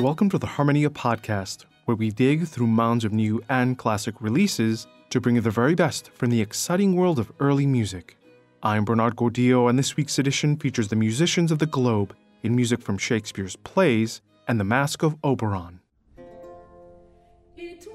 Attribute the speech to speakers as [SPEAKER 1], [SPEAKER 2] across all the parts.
[SPEAKER 1] Welcome to the Harmonia Podcast, where we dig through mounds of new and classic releases to bring you the very best from the exciting world of early music. I'm Bernard Gordillo, and this week's edition features the musicians of the Globe in music from Shakespeare's plays and The Masque of Oberon.
[SPEAKER 2] It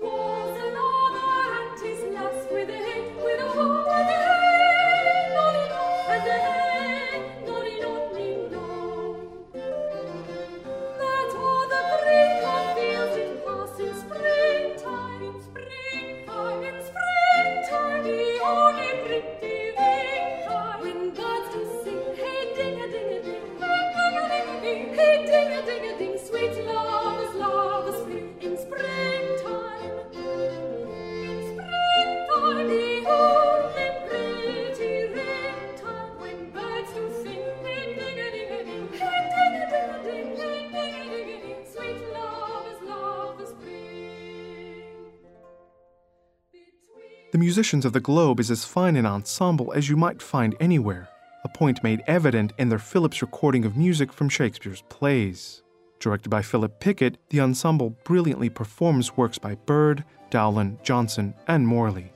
[SPEAKER 2] The
[SPEAKER 1] Musicians of the Globe is as fine an ensemble as you might find anywhere, a point made evident in their Philips recording of music from Shakespeare's plays. Directed by Philip Pickett, the ensemble brilliantly performs works by Byrd, Dowland, Johnson, and Morley.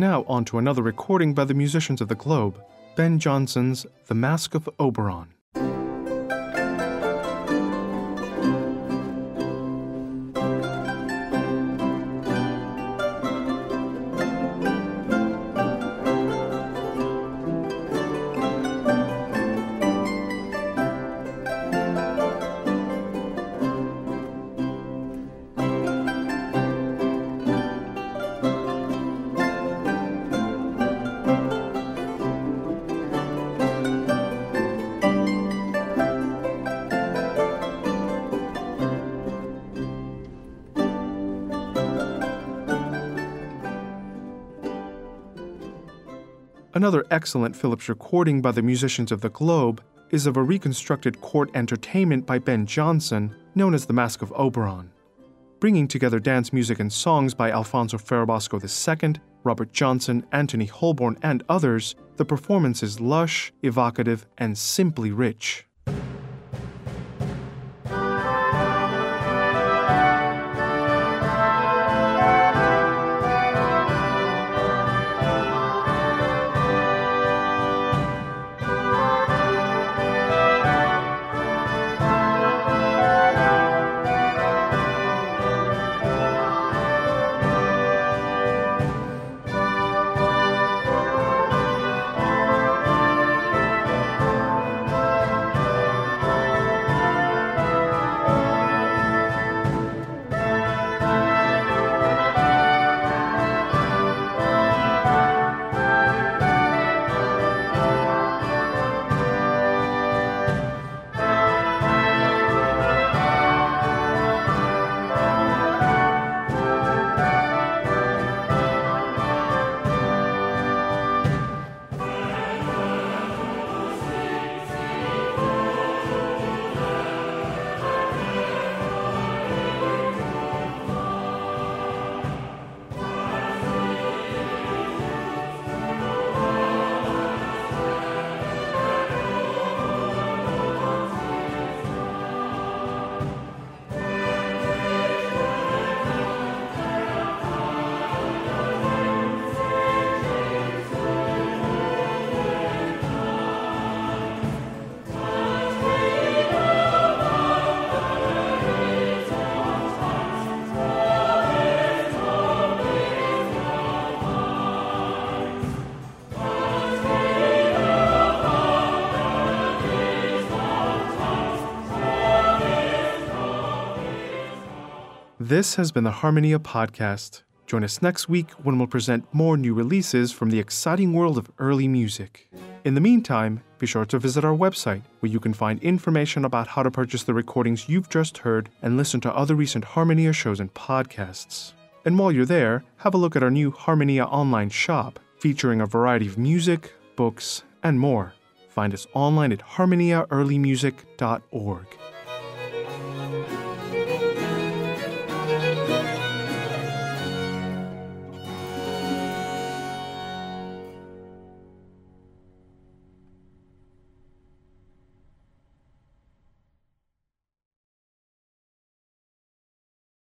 [SPEAKER 1] Now, on to another recording by the Musicians of the Globe, Ben Jonson's The Masque of Oberon. Another excellent Philips recording by the Musicians of the Globe is of a reconstructed court entertainment by Ben Jonson known as The Masque of Oberon. Bringing together dance music and songs by Alfonso Ferrabosco II, Robert Johnson, Anthony Holborne, and others, the performance is lush, evocative, and simply rich. This has been the Harmonia Podcast. Join us next week when we'll present more new releases from the exciting world of early music. In the meantime, be sure to visit our website where you can find information about how to purchase the recordings you've just heard and listen to other recent Harmonia shows and podcasts. And while you're there, have a look at our new Harmonia online shop featuring a variety of music, books, and more. Find us online at harmoniaearlymusic.org.